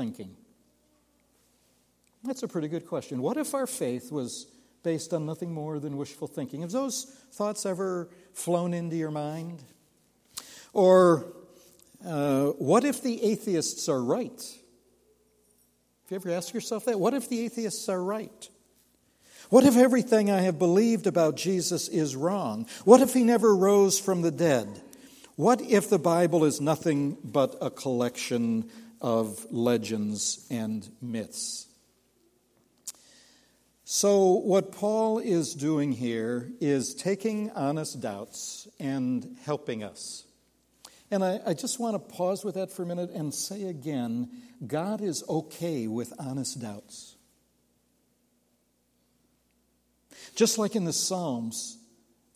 thinking? That's a pretty good question. What if our faith was based on nothing more than wishful thinking? Have those thoughts ever flown into your mind? Or uh, what if the atheists are right? Have you ever asked yourself that? What if the atheists are right? What if everything I have believed about Jesus is wrong? What if he never rose from the dead? What if the Bible is nothing but a collection of legends and myths? So, what Paul is doing here is taking honest doubts and helping us. And I, I, just want to pause with that for a minute and say again God is okay with honest doubts. Just like in the Psalms,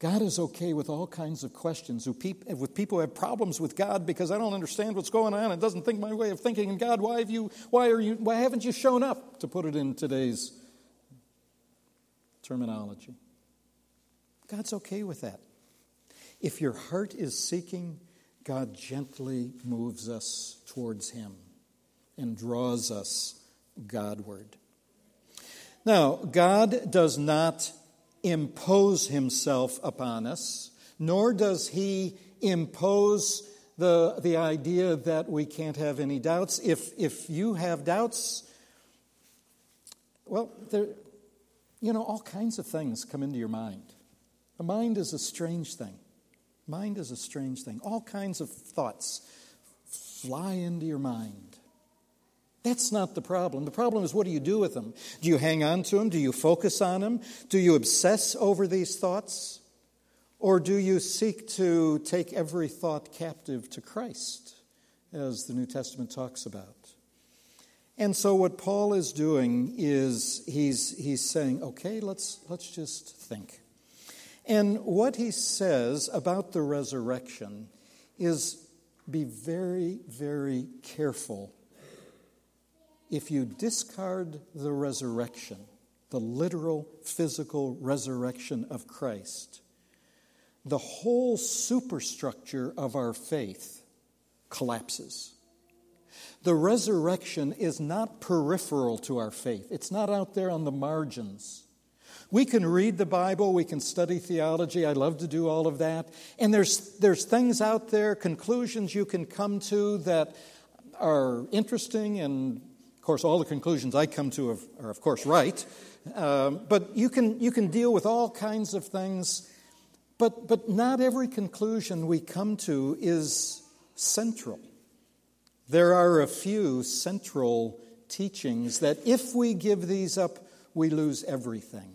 God is okay with all kinds of questions. With people who have problems with God because I don't understand what's going on, it doesn't think my way of thinking. And God, why have you? Why are you? Why haven't you shown up? To put it in today's terminology. God's okay with that. If your heart is seeking, God gently moves us towards Him and draws us Godward. Now, God does not impose Himself upon us, nor does He impose the, the idea that we can't have any doubts. If, if you have doubts, well, there, you know, all kinds of things come into your mind. The mind is a strange thing. Mind is a strange thing. All kinds of thoughts fly into your mind. That's not the problem. The problem is what do you do with them? Do you hang on to them? Do you focus on them? Do you obsess over these thoughts? Or do you seek to take every thought captive to Christ, as the New Testament talks about? And so what Paul is doing is he's, he's saying, okay, let's, let's just think. And what he says about the resurrection is be very, very careful. If you discard the resurrection, the literal physical resurrection of Christ, the whole superstructure of our faith collapses. The resurrection is not peripheral to our faith, it's not out there on the margins. We can read the Bible, we can study theology. I love to do all of that. And there's, there's things out there, conclusions you can come to that are interesting. And of course, all the conclusions I come to are, of course, right. Um, but you can, you can deal with all kinds of things. But, but not every conclusion we come to is central. There are a few central teachings that if we give these up, we lose everything.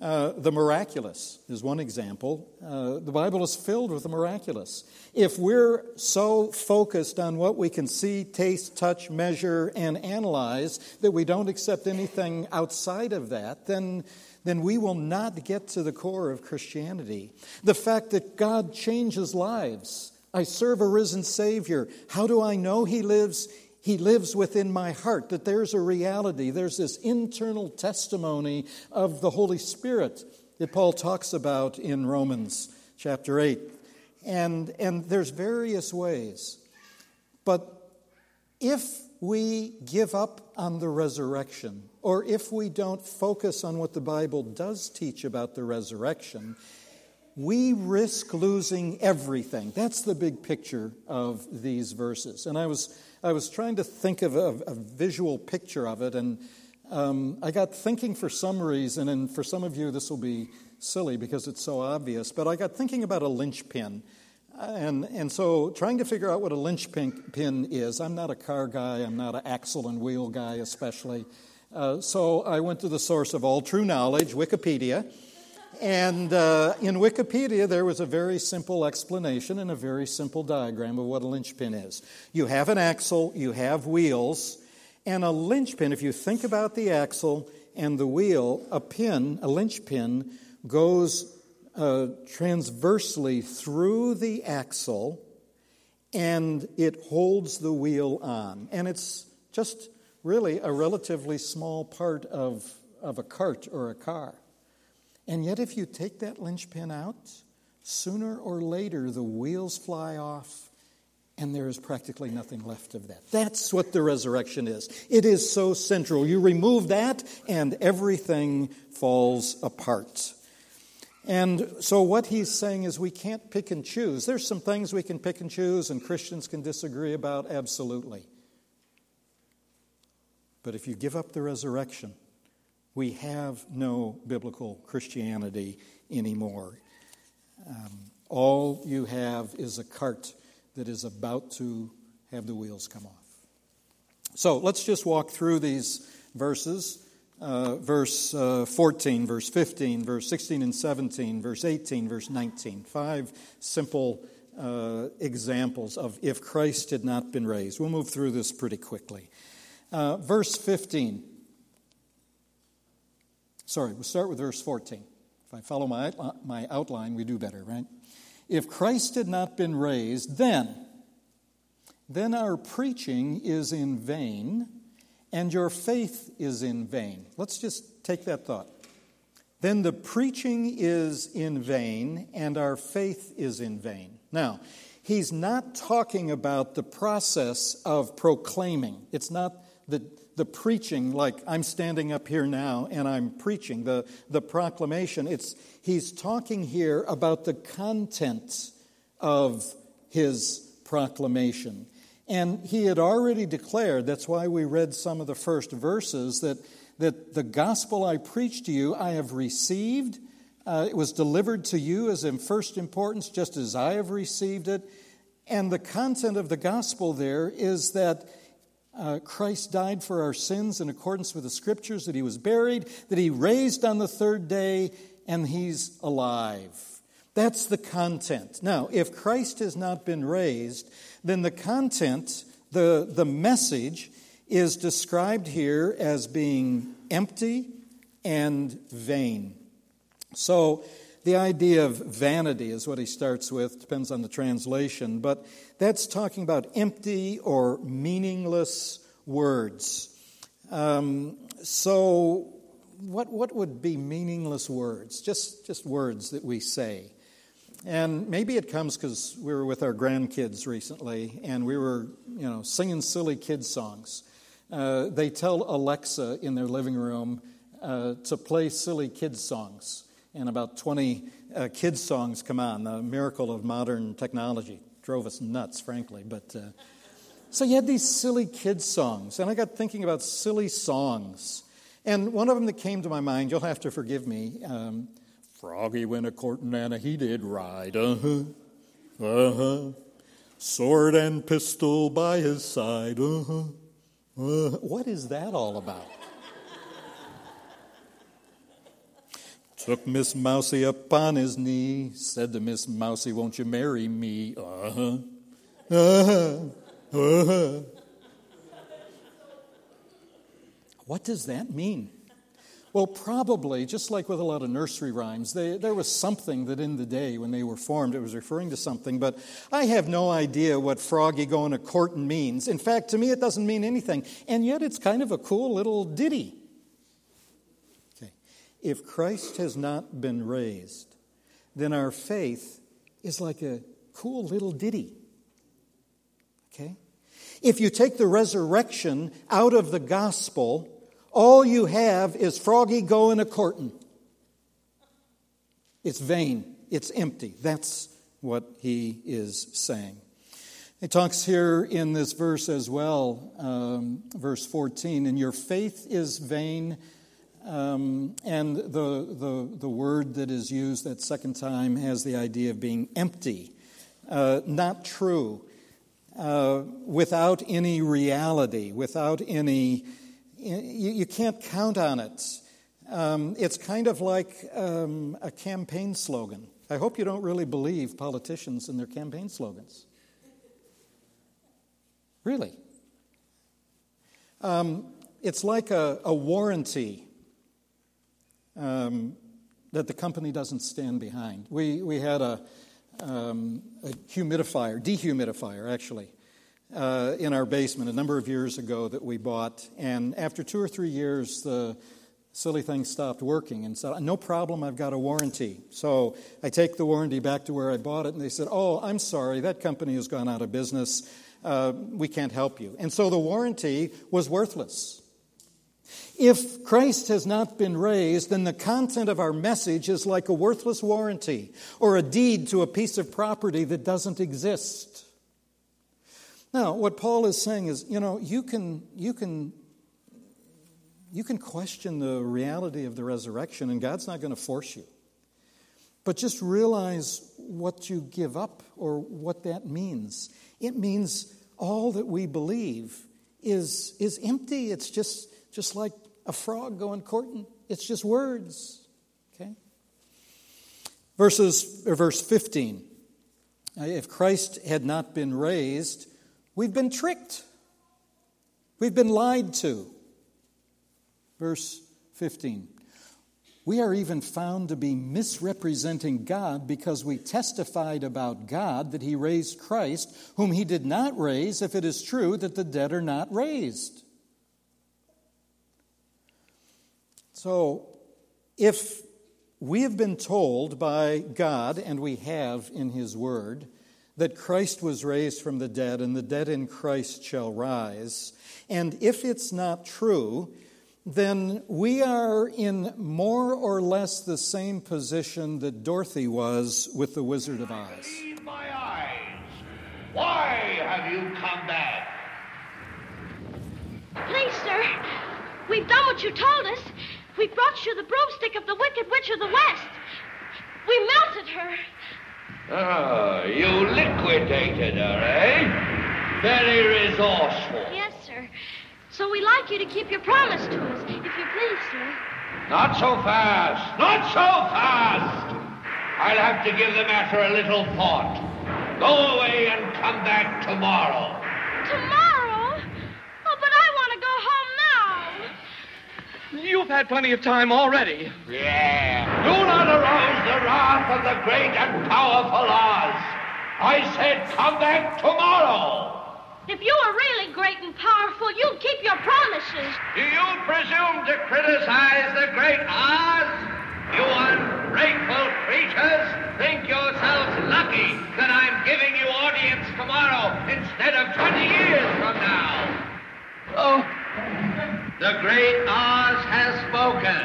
Uh, the miraculous is one example. Uh, the Bible is filled with the miraculous. If we're so focused on what we can see, taste, touch, measure, and analyze that we don't accept anything outside of that, then, then we will not get to the core of Christianity. The fact that God changes lives I serve a risen Savior. How do I know He lives? He lives within my heart, that there's a reality, there's this internal testimony of the Holy Spirit that Paul talks about in Romans chapter 8. And, and there's various ways. But if we give up on the resurrection, or if we don't focus on what the Bible does teach about the resurrection, we risk losing everything. That's the big picture of these verses. And I was, I was trying to think of a, a visual picture of it, and um, I got thinking for some reason, and for some of you this will be silly because it's so obvious, but I got thinking about a linchpin. And, and so, trying to figure out what a linchpin pin is, I'm not a car guy, I'm not an axle and wheel guy, especially. Uh, so, I went to the source of all true knowledge, Wikipedia. And uh, in Wikipedia, there was a very simple explanation and a very simple diagram of what a linchpin is. You have an axle, you have wheels, and a linchpin, if you think about the axle and the wheel, a pin, a linchpin, goes uh, transversely through the axle and it holds the wheel on. And it's just really a relatively small part of, of a cart or a car. And yet, if you take that linchpin out, sooner or later the wheels fly off and there is practically nothing left of that. That's what the resurrection is. It is so central. You remove that, and everything falls apart. And so, what he's saying is we can't pick and choose. There's some things we can pick and choose, and Christians can disagree about, absolutely. But if you give up the resurrection, we have no biblical Christianity anymore. Um, all you have is a cart that is about to have the wheels come off. So let's just walk through these verses. Uh, verse uh, 14, verse 15, verse 16 and 17, verse 18, verse 19. Five simple uh, examples of if Christ had not been raised. We'll move through this pretty quickly. Uh, verse 15. Sorry, we'll start with verse 14. If I follow my, my outline, we do better, right? If Christ had not been raised, then, then our preaching is in vain and your faith is in vain. Let's just take that thought. Then the preaching is in vain and our faith is in vain. Now, he's not talking about the process of proclaiming. It's not the, the preaching like I'm standing up here now and I'm preaching, the, the proclamation. It's, he's talking here about the content of his proclamation. And he had already declared, that's why we read some of the first verses, that, that the gospel I preached to you, I have received. Uh, it was delivered to you as in first importance, just as I have received it. And the content of the gospel there is that uh, Christ died for our sins in accordance with the scriptures, that he was buried, that he raised on the third day, and he's alive. That's the content. Now, if Christ has not been raised, then the content, the, the message, is described here as being empty and vain. So, the idea of vanity is what he starts with, depends on the translation, but that's talking about empty or meaningless words. Um, so, what, what would be meaningless words? Just, just words that we say. And maybe it comes because we were with our grandkids recently and we were, you know, singing silly kids songs. Uh, they tell Alexa in their living room uh, to play silly kids songs, and about 20 uh, kids songs come on. The miracle of modern technology drove us nuts, frankly. But uh, so you had these silly kids songs, and I got thinking about silly songs. And one of them that came to my mind, you'll have to forgive me. Um, Froggy went a courting and he did ride, uh huh, uh huh. Sword and pistol by his side, uh huh. Uh-huh. what is that all about? Took Miss Mousie up on his knee, said to Miss Mousie, Won't you marry me? Uh huh. Uh huh. Uh huh. What does that mean? Well, probably, just like with a lot of nursery rhymes, they, there was something that in the day when they were formed, it was referring to something, but I have no idea what froggy going a courtin' means. In fact, to me, it doesn't mean anything. And yet, it's kind of a cool little ditty. If Christ has not been raised, then our faith is like a cool little ditty. Okay? If you take the resurrection out of the gospel, all you have is froggy going a courtin'. It's vain, it's empty. That's what he is saying. He talks here in this verse as well, um, verse 14, and your faith is vain. Um, and the, the, the word that is used that second time has the idea of being empty, uh, not true, uh, without any reality, without any you, you can't count on it. Um, it's kind of like um, a campaign slogan. I hope you don't really believe politicians and their campaign slogans. Really. Um, it's like a, a warranty um, that the company doesn't stand behind. We, we had a, um, a humidifier, dehumidifier actually, uh, in our basement a number of years ago that we bought. And after two or three years, the silly thing stopped working and said, No problem, I've got a warranty. So I take the warranty back to where I bought it, and they said, Oh, I'm sorry, that company has gone out of business. Uh, we can't help you. And so the warranty was worthless. If Christ has not been raised, then the content of our message is like a worthless warranty or a deed to a piece of property that doesn't exist. Now, what Paul is saying is, you know, you can, you can, you can question the reality of the resurrection, and God's not going to force you. But just realize what you give up or what that means. It means all that we believe is, is empty. It's just just like a frog going courting. It's just words. Okay? Verses, or verse 15. Uh, if Christ had not been raised, we've been tricked. We've been lied to. Verse 15. We are even found to be misrepresenting God because we testified about God that He raised Christ, whom He did not raise, if it is true that the dead are not raised. So, if we have been told by God, and we have in His Word, that Christ was raised from the dead and the dead in Christ shall rise, and if it's not true, then we are in more or less the same position that Dorothy was with the Wizard of Oz. My eyes. Why have you come back? Please, sir, we've done what you told us. We brought you the broomstick of the Wicked Witch of the West. We melted her. Ah, you liquidated her, eh? Very resourceful. Yes, sir. So we'd like you to keep your promise to us, if you please, sir. Not so fast. Not so fast. I'll have to give the matter a little thought. Go away and come back tomorrow. Tomorrow? Oh, but I want to go home now. You've had plenty of time already. Yeah. Do not arouse the wrath of the great and powerful Oz. I said come back tomorrow. If you were really great and powerful, you'd keep your promises. Do you presume to criticize the great Oz? You ungrateful creatures think yourselves lucky that I'm giving you audience tomorrow instead of 20 years from now. Oh, The great Oz has spoken.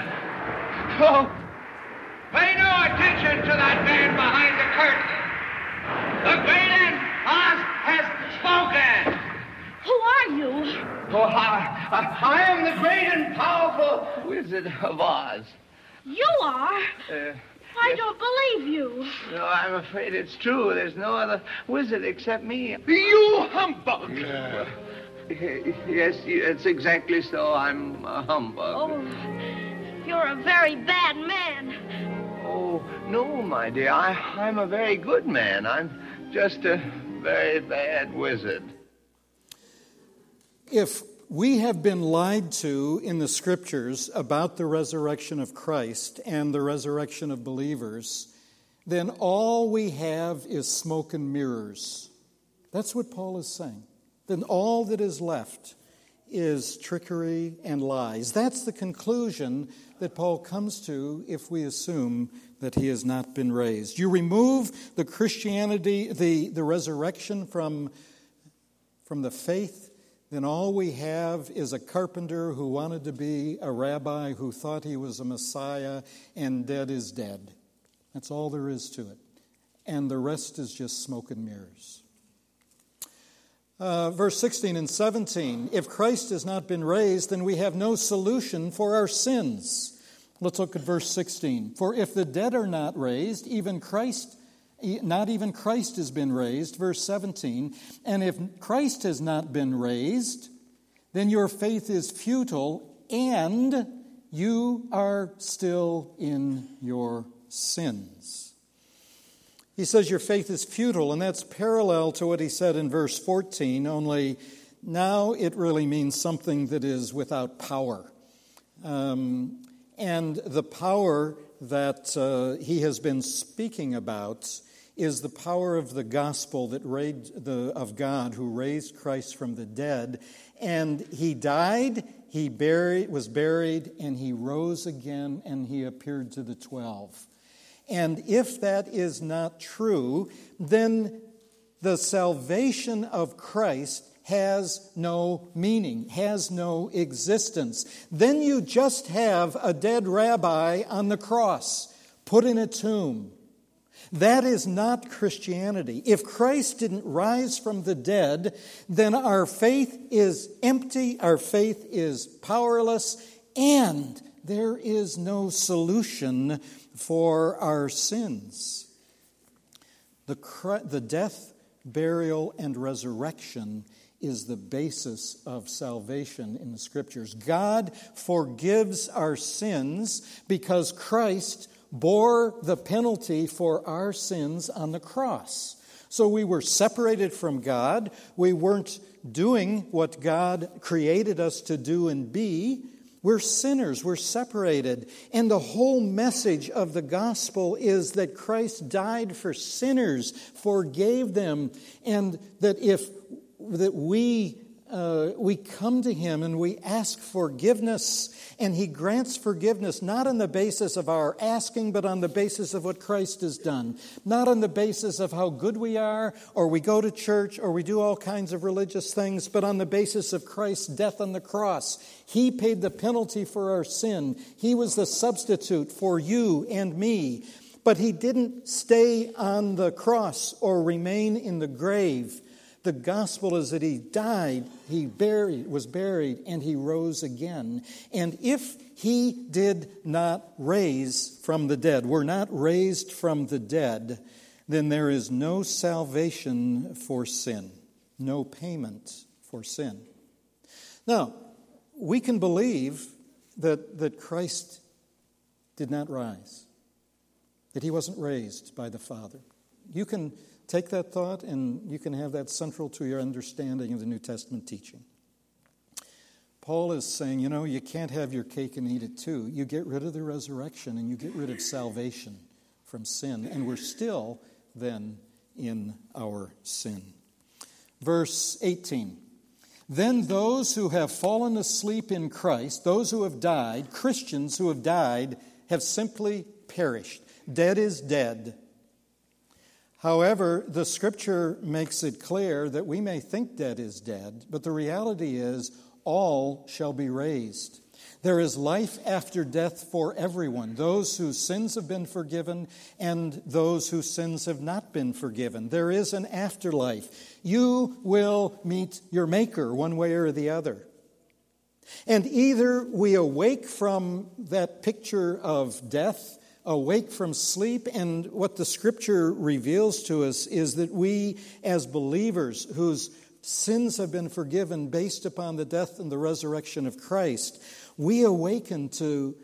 oh, Pay no attention to that man behind the curtain. The great Oz has spoken. Who are you? oh I, I, I am the great and powerful Wizard of Oz. You are? Uh, I yes. don't believe you. No, I'm afraid it's true. There's no other wizard except me. You humbug! Yes, it's exactly so. I'm a humbug. Oh, you're a very bad man. Oh, no, my dear. I, I'm a very good man. I'm just a very bad wizard. If we have been lied to in the scriptures about the resurrection of Christ and the resurrection of believers, then all we have is smoke and mirrors. That's what Paul is saying. Then all that is left is trickery and lies. That's the conclusion that Paul comes to if we assume that he has not been raised. You remove the Christianity, the, the resurrection from, from the faith, then all we have is a carpenter who wanted to be a rabbi, who thought he was a Messiah, and dead is dead. That's all there is to it. And the rest is just smoke and mirrors. Uh, verse 16 and 17 If Christ has not been raised, then we have no solution for our sins. Let's look at verse 16. For if the dead are not raised, even Christ, not even Christ has been raised. Verse 17. And if Christ has not been raised, then your faith is futile and you are still in your sins. He says your faith is futile, and that's parallel to what he said in verse 14, only now it really means something that is without power. Um, and the power that uh, he has been speaking about is the power of the gospel that raised the, of God who raised Christ from the dead. And he died, he buried, was buried and he rose again and he appeared to the 12. And if that is not true, then the salvation of Christ has no meaning, has no existence. Then you just have a dead rabbi on the cross, put in a tomb. That is not Christianity. If Christ didn't rise from the dead, then our faith is empty, our faith is powerless, and there is no solution for our sins. The, the death, burial, and resurrection is the basis of salvation in the scriptures. God forgives our sins because Christ bore the penalty for our sins on the cross. So we were separated from God. We weren't doing what God created us to do and be. We're sinners, we're separated. And the whole message of the gospel is that Christ died for sinners, forgave them, and that if that we uh, we come to him and we ask forgiveness, and he grants forgiveness not on the basis of our asking, but on the basis of what Christ has done. Not on the basis of how good we are, or we go to church, or we do all kinds of religious things, but on the basis of Christ's death on the cross. He paid the penalty for our sin, He was the substitute for you and me. But He didn't stay on the cross or remain in the grave. The gospel is that he died, he buried, was buried, and he rose again. And if he did not raise from the dead, were not raised from the dead, then there is no salvation for sin, no payment for sin. Now, we can believe that, that Christ did not rise, that he wasn't raised by the Father. You can Take that thought and you can have that central to your understanding of the New Testament teaching. Paul is saying, you know, you can't have your cake and eat it too. You get rid of the resurrection and you get rid of salvation from sin, and we're still then in our sin. Verse 18. Then those who have fallen asleep in Christ, those who have died, Christians who have died, have simply perished. Dead is dead. However, the scripture makes it clear that we may think dead is dead, but the reality is all shall be raised. There is life after death for everyone, those whose sins have been forgiven and those whose sins have not been forgiven. There is an afterlife. You will meet your Maker one way or the other. And either we awake from that picture of death awake from sleep. And what the scripture reveals to us is that we, as believers whose sins have been forgiven based upon the death and the resurrection of Christ, we awaken to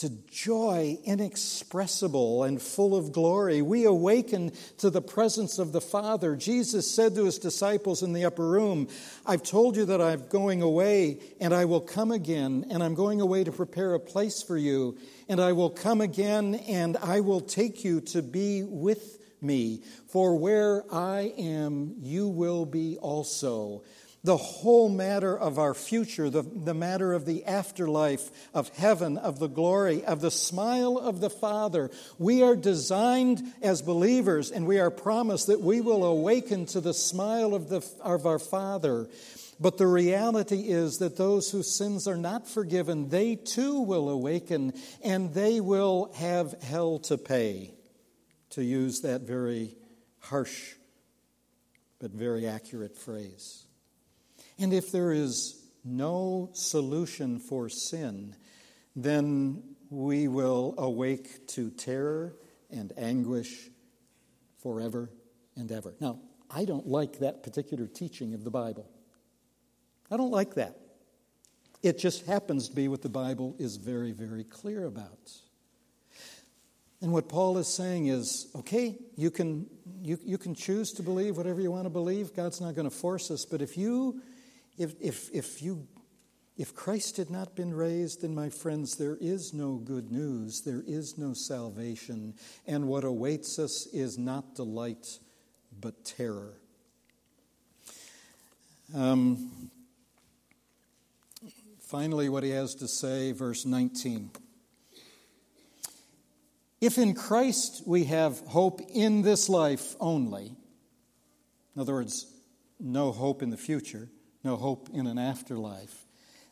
to joy inexpressible and full of glory. We awaken to the presence of the Father. Jesus said to his disciples in the upper room, I've told you that I'm going away and I will come again, and I'm going away to prepare a place for you, and I will come again and I will take you to be with me. For where I am, you will be also the whole matter of our future, the, the matter of the afterlife, of heaven, of the glory, of the smile of the Father. We are designed as believers, and we are promised that we will awaken to the smile of, the, of our Father. But the reality is that those whose sins are not forgiven, they too will awaken, and they will have hell to pay, to use that very harsh but very accurate phrase. And if there is no solution for sin, then we will awake to terror and anguish forever and ever. Now, I don't like that particular teaching of the Bible. I don't like that. It just happens to be what the Bible is very, very clear about. And what Paul is saying is okay, you can, you, you can choose to believe whatever you want to believe. God's not going to force us. But if you if, if, if, you, if Christ had not been raised, then, my friends, there is no good news, there is no salvation, and what awaits us is not delight, but terror. Um, Finally, what he has to say, verse 19. If in Christ we have hope in this life only, in other words, no hope in the future, no hope in an afterlife,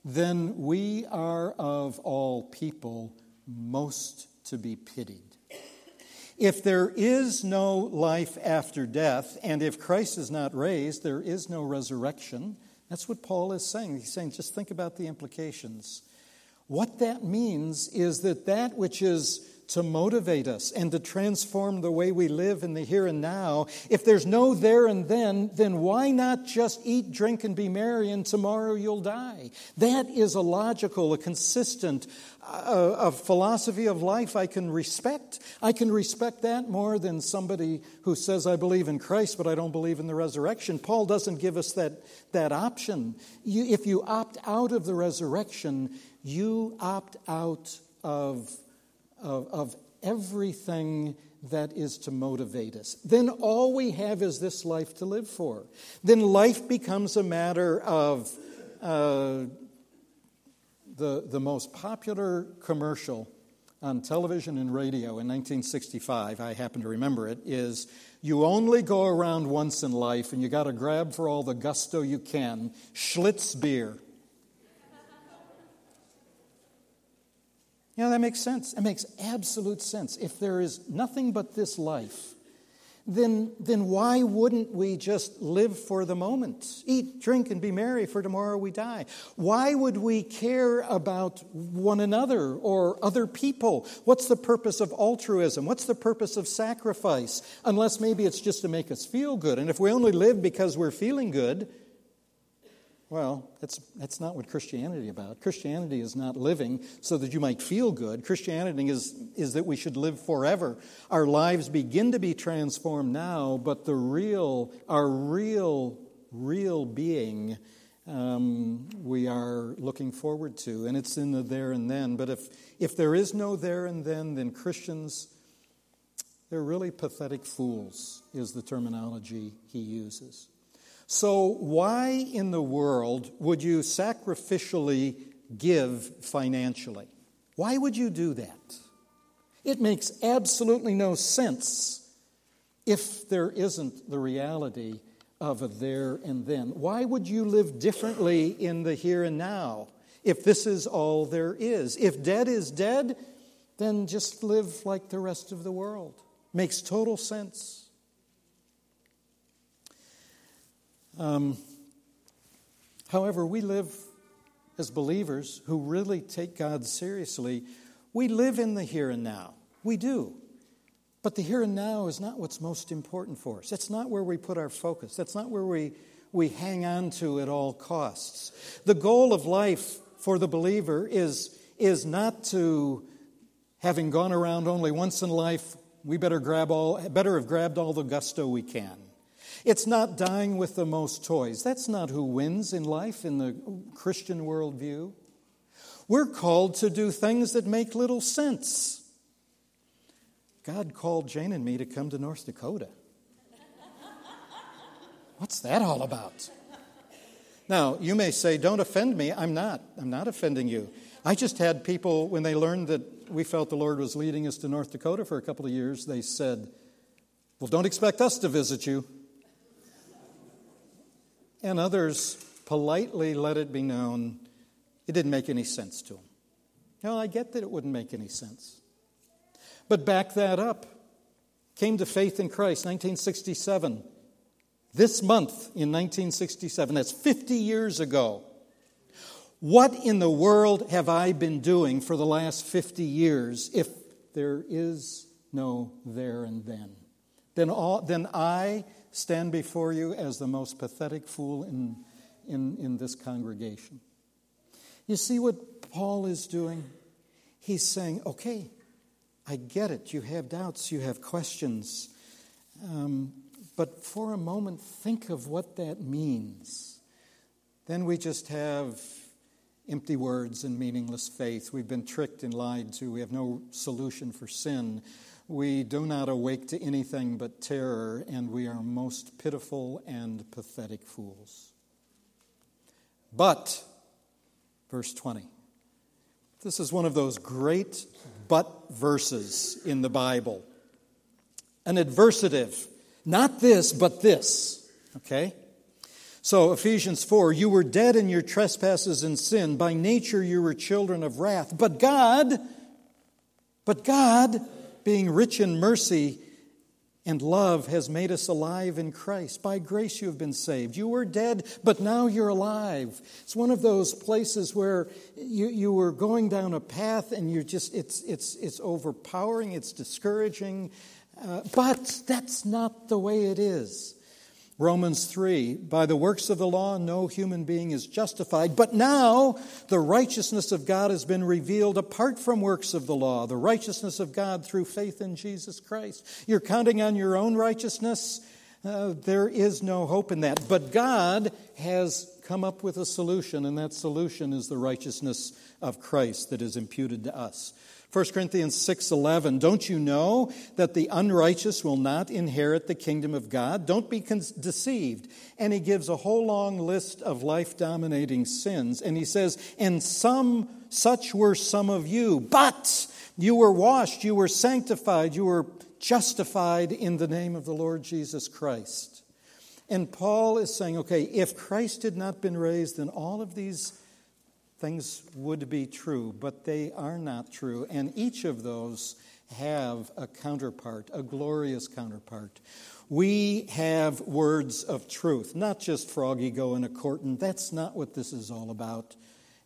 then we are of all people most to be pitied. If there is no life after death, and if Christ is not raised, there is no resurrection that's what Paul is saying. He's saying, just think about the implications. What that means is that that which is to motivate us and to transform the way we live in the here and now, if there's no there and then, then why not just eat, drink, and be merry, and tomorrow you'll die? That is a logical, a consistent, uh, a philosophy of life I can respect. I can respect that more than somebody who says, I believe in Christ, but I don't believe in the resurrection. Paul doesn't give us that, that option. You, if you opt out of the resurrection, you opt out of of, of everything that is to motivate us. Then all we have is this life to live for. Then life becomes a matter of uh, the, the most popular commercial on television and radio in 1965, I happen to remember it, is you only go around once in life and you got to grab for all the gusto you can. Schlitz beer. You know, that makes sense. It makes absolute sense. If there is nothing but this life, then, then why wouldn't we just live for the moment? Eat, drink, and be merry, for tomorrow we die. Why would we care about one another or other people? What's the purpose of altruism? What's the purpose of sacrifice? Unless maybe it's just to make us feel good. And if we only live because we're feeling good, well, that's, that's not what Christianity is about. Christianity is not living so that you might feel good. Christianity is, is that we should live forever. Our lives begin to be transformed now, but the real, our real, real being, um, we are looking forward to. And it's in the there and then. But if, if there is no there and then, then Christians, they're really pathetic fools, is the terminology he uses. So, why in the world would you sacrificially give financially? Why would you do that? It makes absolutely no sense if there isn't the reality of a there and then. Why would you live differently in the here and now if this is all there is? If dead is dead, then just live like the rest of the world. Makes total sense. Um, however, we live as believers who really take God seriously. We live in the here and now. We do. But the here and now is not what's most important for us. That's not where we put our focus. That's not where we, we hang on to at all costs. The goal of life for the believer is, is not to, having gone around only once in life, we better, grab all, better have grabbed all the gusto we can. It's not dying with the most toys. That's not who wins in life in the Christian worldview. We're called to do things that make little sense. God called Jane and me to come to North Dakota. What's that all about? Now, you may say, Don't offend me. I'm not. I'm not offending you. I just had people, when they learned that we felt the Lord was leading us to North Dakota for a couple of years, they said, Well, don't expect us to visit you and others politely let it be known it didn't make any sense to them. Now, I get that it wouldn't make any sense. But back that up. Came to faith in Christ, 1967. This month in 1967, that's 50 years ago. What in the world have I been doing for the last 50 years if there is no there and then? Then, all, then I stand before you as the most pathetic fool in, in, in this congregation. You see what Paul is doing? He's saying, okay, I get it. You have doubts, you have questions. Um, but for a moment, think of what that means. Then we just have empty words and meaningless faith. We've been tricked and lied to. We have no solution for sin. We do not awake to anything but terror, and we are most pitiful and pathetic fools. But verse 20. This is one of those great but verses in the Bible. An adversative. Not this, but this. Okay? So, Ephesians 4 You were dead in your trespasses and sin. By nature, you were children of wrath. But God, but God, being rich in mercy, and love has made us alive in Christ. By grace you have been saved. You were dead, but now you're alive. It's one of those places where you, you were going down a path and you're just, it's, it's, it's overpowering, it's discouraging, uh, but that's not the way it is. Romans 3 By the works of the law, no human being is justified, but now the righteousness of God has been revealed apart from works of the law, the righteousness of God through faith in Jesus Christ. You're counting on your own righteousness? Uh, there is no hope in that. But God has come up with a solution, and that solution is the righteousness of Christ that is imputed to us. 1 Corinthians 6:11 Don't you know that the unrighteous will not inherit the kingdom of God? Don't be con- deceived. And he gives a whole long list of life-dominating sins and he says, "And some such were some of you, but you were washed, you were sanctified, you were justified in the name of the Lord Jesus Christ." And Paul is saying, okay, if Christ had not been raised, then all of these things would be true, but they are not true. And each of those have a counterpart, a glorious counterpart. We have words of truth, not just froggy go in a courtin. That's not what this is all about.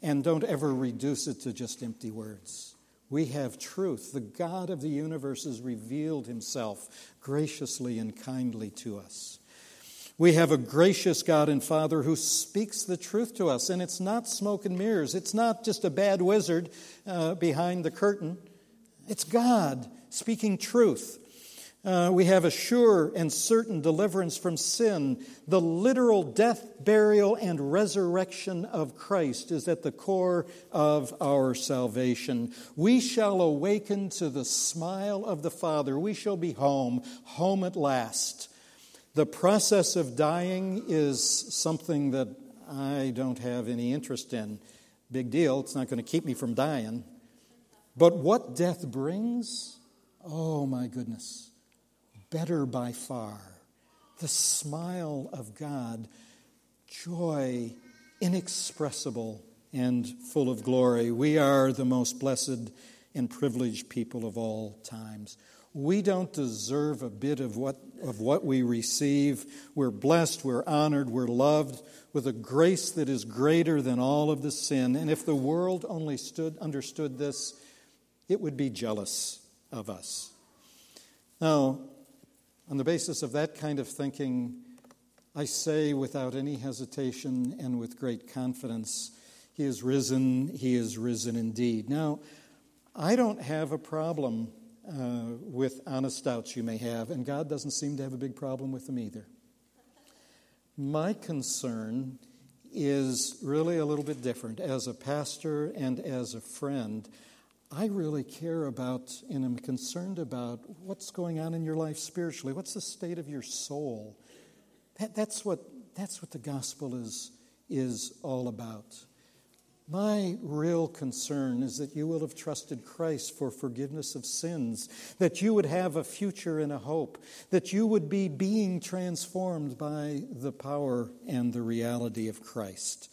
And don't ever reduce it to just empty words. We have truth. The God of the universe has revealed himself graciously and kindly to us. We have a gracious God and Father who speaks the truth to us, and it's not smoke and mirrors. It's not just a bad wizard uh, behind the curtain. It's God speaking truth. Uh, we have a sure and certain deliverance from sin. The literal death, burial, and resurrection of Christ is at the core of our salvation. We shall awaken to the smile of the Father. We shall be home, home at last. The process of dying is something that I don't have any interest in. Big deal, it's not going to keep me from dying. But what death brings, oh my goodness, better by far. The smile of God, joy inexpressible and full of glory. We are the most blessed and privileged people of all times. We don't deserve a bit of what, of what we receive. We're blessed, we're honored, we're loved with a grace that is greater than all of the sin. And if the world only stood, understood this, it would be jealous of us. Now, on the basis of that kind of thinking, I say without any hesitation and with great confidence, He is risen, He is risen indeed. Now, I don't have a problem uh, with honest doubts you may have, and God doesn't seem to have a big problem with them either. My concern is really a little bit different. As a pastor and as a friend, I really care about and am concerned about what's going on in your life spiritually. What's the state of your soul? That, that's, what, that's what the gospel is, is all about. My real concern is that you will have trusted Christ for forgiveness of sins, that you would have a future and a hope, that you would be being transformed by the power and the reality of Christ.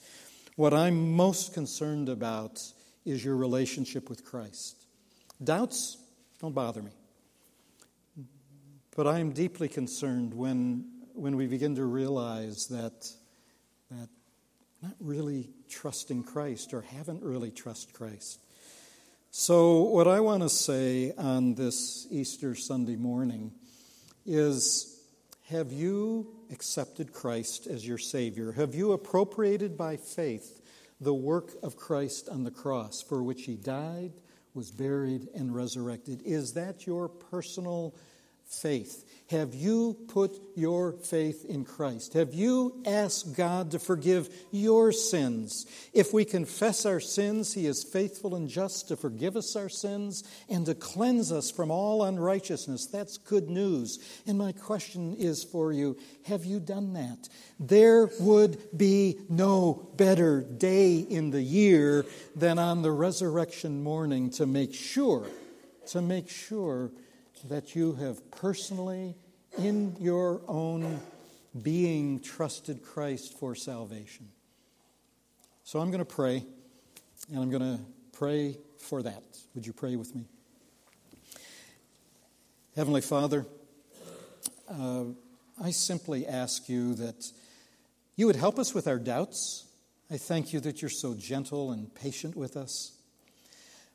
What I'm most concerned about is your relationship with Christ. Doubts don't bother me. But I am deeply concerned when, when we begin to realize that, that not really trusting Christ or haven't really trusted Christ. So, what I want to say on this Easter Sunday morning is have you accepted Christ as your Savior? Have you appropriated by faith the work of Christ on the cross for which He died, was buried, and resurrected? Is that your personal faith? Have you put your faith in Christ? Have you asked God to forgive your sins? If we confess our sins, He is faithful and just to forgive us our sins and to cleanse us from all unrighteousness. That's good news. And my question is for you have you done that? There would be no better day in the year than on the resurrection morning to make sure, to make sure that you have personally, in your own being, trusted Christ for salvation. So I'm going to pray, and I'm going to pray for that. Would you pray with me? Heavenly Father, uh, I simply ask you that you would help us with our doubts. I thank you that you're so gentle and patient with us.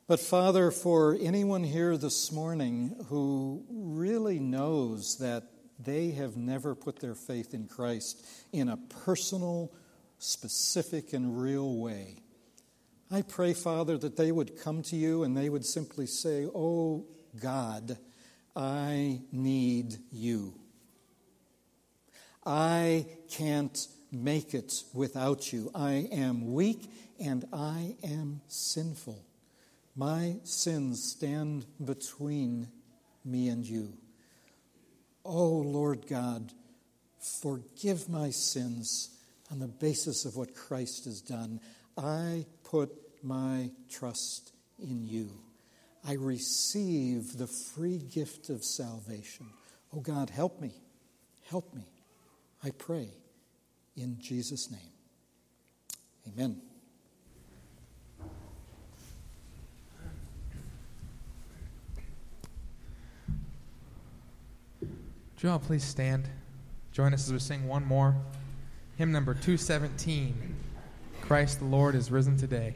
But, Father, for anyone here this morning who really knows that they have never put their faith in Christ in a personal, specific, and real way, I pray, Father, that they would come to you and they would simply say, Oh, God, I need you. I can't make it without you. I am weak and I am sinful. My sins stand between me and you. Oh, Lord God, forgive my sins on the basis of what Christ has done. I put my trust in you. I receive the free gift of salvation. Oh God, help me. Help me. I pray in Jesus' name. Amen. You all please stand? Join us as we sing one more. Hymn number 217 Christ the Lord is risen today.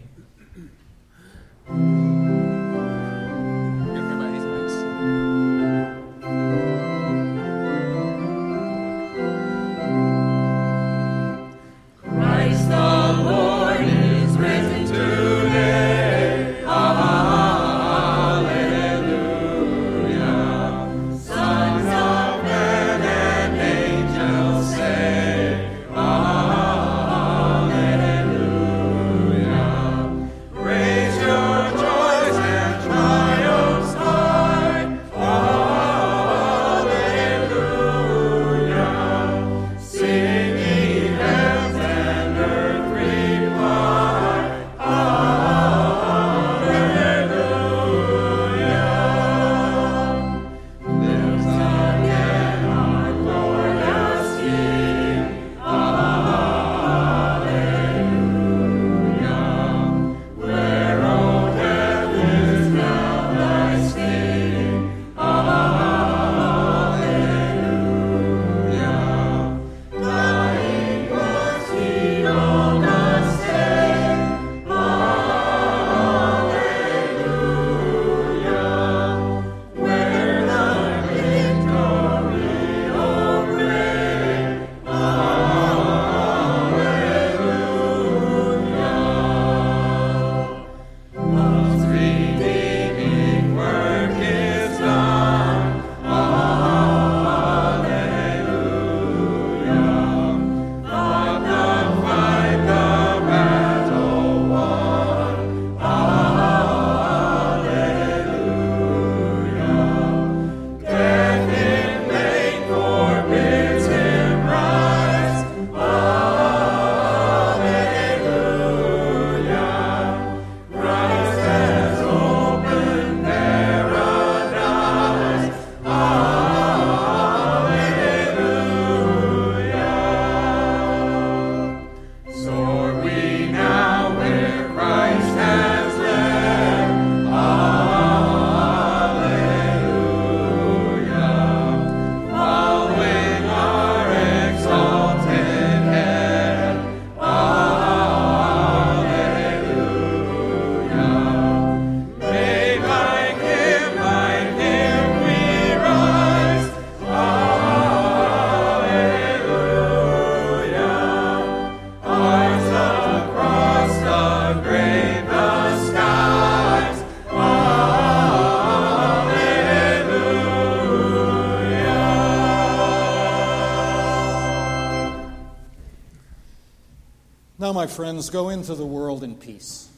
Friends, go into the world in peace.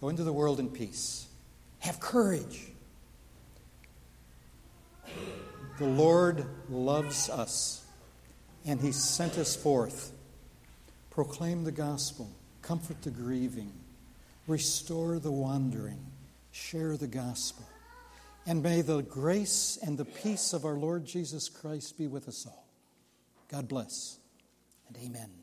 Go into the world in peace. Have courage. The Lord loves us, and He sent us forth. Proclaim the gospel, comfort the grieving, restore the wandering, share the gospel. And may the grace and the peace of our Lord Jesus Christ be with us all. God bless amen.